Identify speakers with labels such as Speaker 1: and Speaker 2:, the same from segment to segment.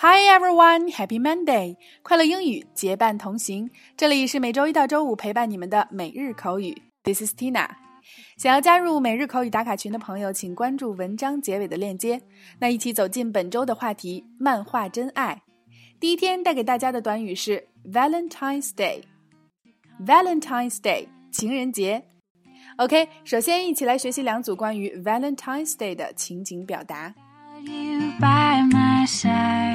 Speaker 1: Hi everyone, Happy Monday！快乐英语结伴同行，这里是每周一到周五陪伴你们的每日口语。This is Tina。想要加入每日口语打卡群的朋友，请关注文章结尾的链接。那一起走进本周的话题——漫画真爱。第一天带给大家的短语是 Valentine's Day。Valentine's Day，情人节。OK，首先一起来学习两组关于 Valentine's Day 的情景表达 you by my side。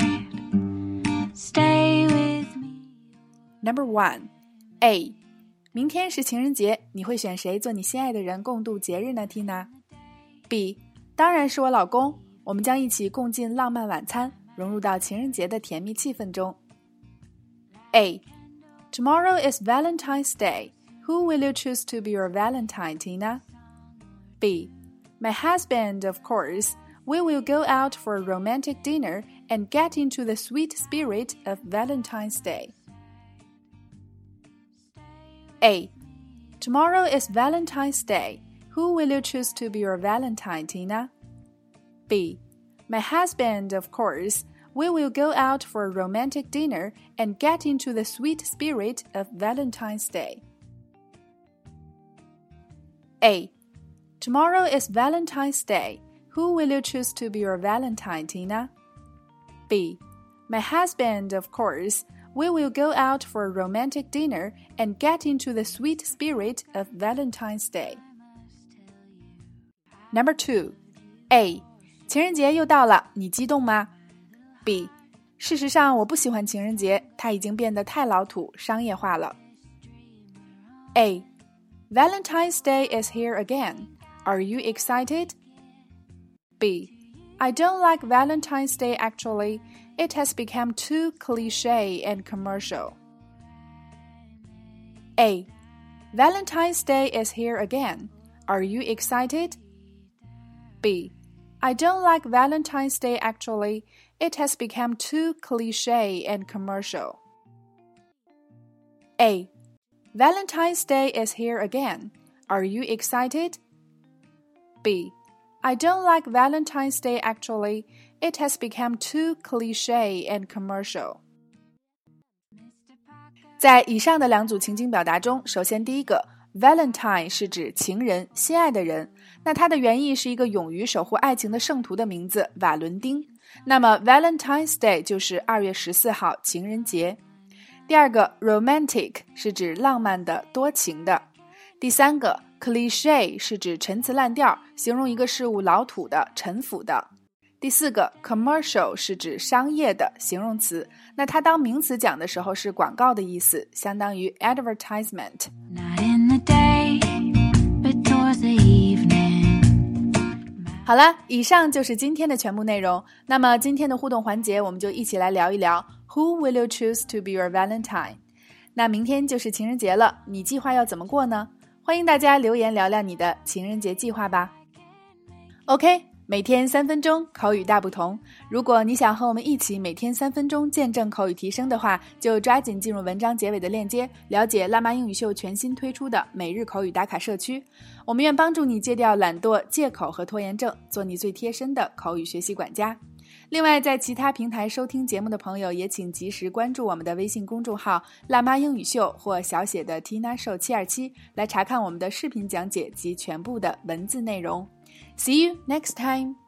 Speaker 1: Number one, A，明天是情人节，你会选谁做你心爱的人共度节日呢？Tina，B，当然是我老公，我们将一起共进浪漫晚餐，融入到情人节的甜蜜气氛中。A，Tomorrow is Valentine's Day. Who will you choose to be your Valentine, Tina? B, my husband, of course. We will go out for a romantic dinner and get into the sweet spirit of Valentine's Day. A. Tomorrow is Valentine's Day. Who will you choose to be your Valentine, Tina? B. My husband, of course. We will go out for a romantic dinner and get into the sweet spirit of Valentine's Day. A. Tomorrow is Valentine's Day. Who will you choose to be your Valentine, Tina? B. My husband, of course we will go out for a romantic dinner and get into the sweet spirit of Valentine's Day. Number two, A. 情人节又到了，你激动吗？B. 事实上，我不喜欢情人节，它已经变得太老土、商业化了。A. Valentine's Day is here again. Are you excited? B. I don't like Valentine's Day actually. It has become too cliche and commercial. A. Valentine's Day is here again. Are you excited? B. I don't like Valentine's Day actually. It has become too cliche and commercial. A. Valentine's Day is here again. Are you excited? B. I don't like Valentine's Day actually. It has become too cliche and commercial. 在以上的两组情景表达中，首先第一个 Valentine 是指情人、心爱的人，那它的原意是一个勇于守护爱情的圣徒的名字瓦伦丁。那么 Valentine's Day 就是二月十四号情人节。第二个 Romantic 是指浪漫的、多情的。第三个 Cliche 是指陈词滥调，形容一个事物老土的、陈腐的。第四个，commercial 是指商业的形容词，那它当名词讲的时候是广告的意思，相当于 advertisement。好了，以上就是今天的全部内容。那么今天的互动环节，我们就一起来聊一聊 Who will you choose to be your Valentine？那明天就是情人节了，你计划要怎么过呢？欢迎大家留言聊聊你的情人节计划吧。OK，每天三分钟口语大不同。如果你想和我们一起每天三分钟见证口语提升的话，就抓紧进入文章结尾的链接，了解辣妈英语秀全新推出的每日口语打卡社区。我们愿帮助你戒掉懒惰、借口和拖延症，做你最贴身的口语学习管家。另外，在其他平台收听节目的朋友，也请及时关注我们的微信公众号“辣妈英语秀”或小写的 Tina Show 七二七，来查看我们的视频讲解及全部的文字内容。See you next time.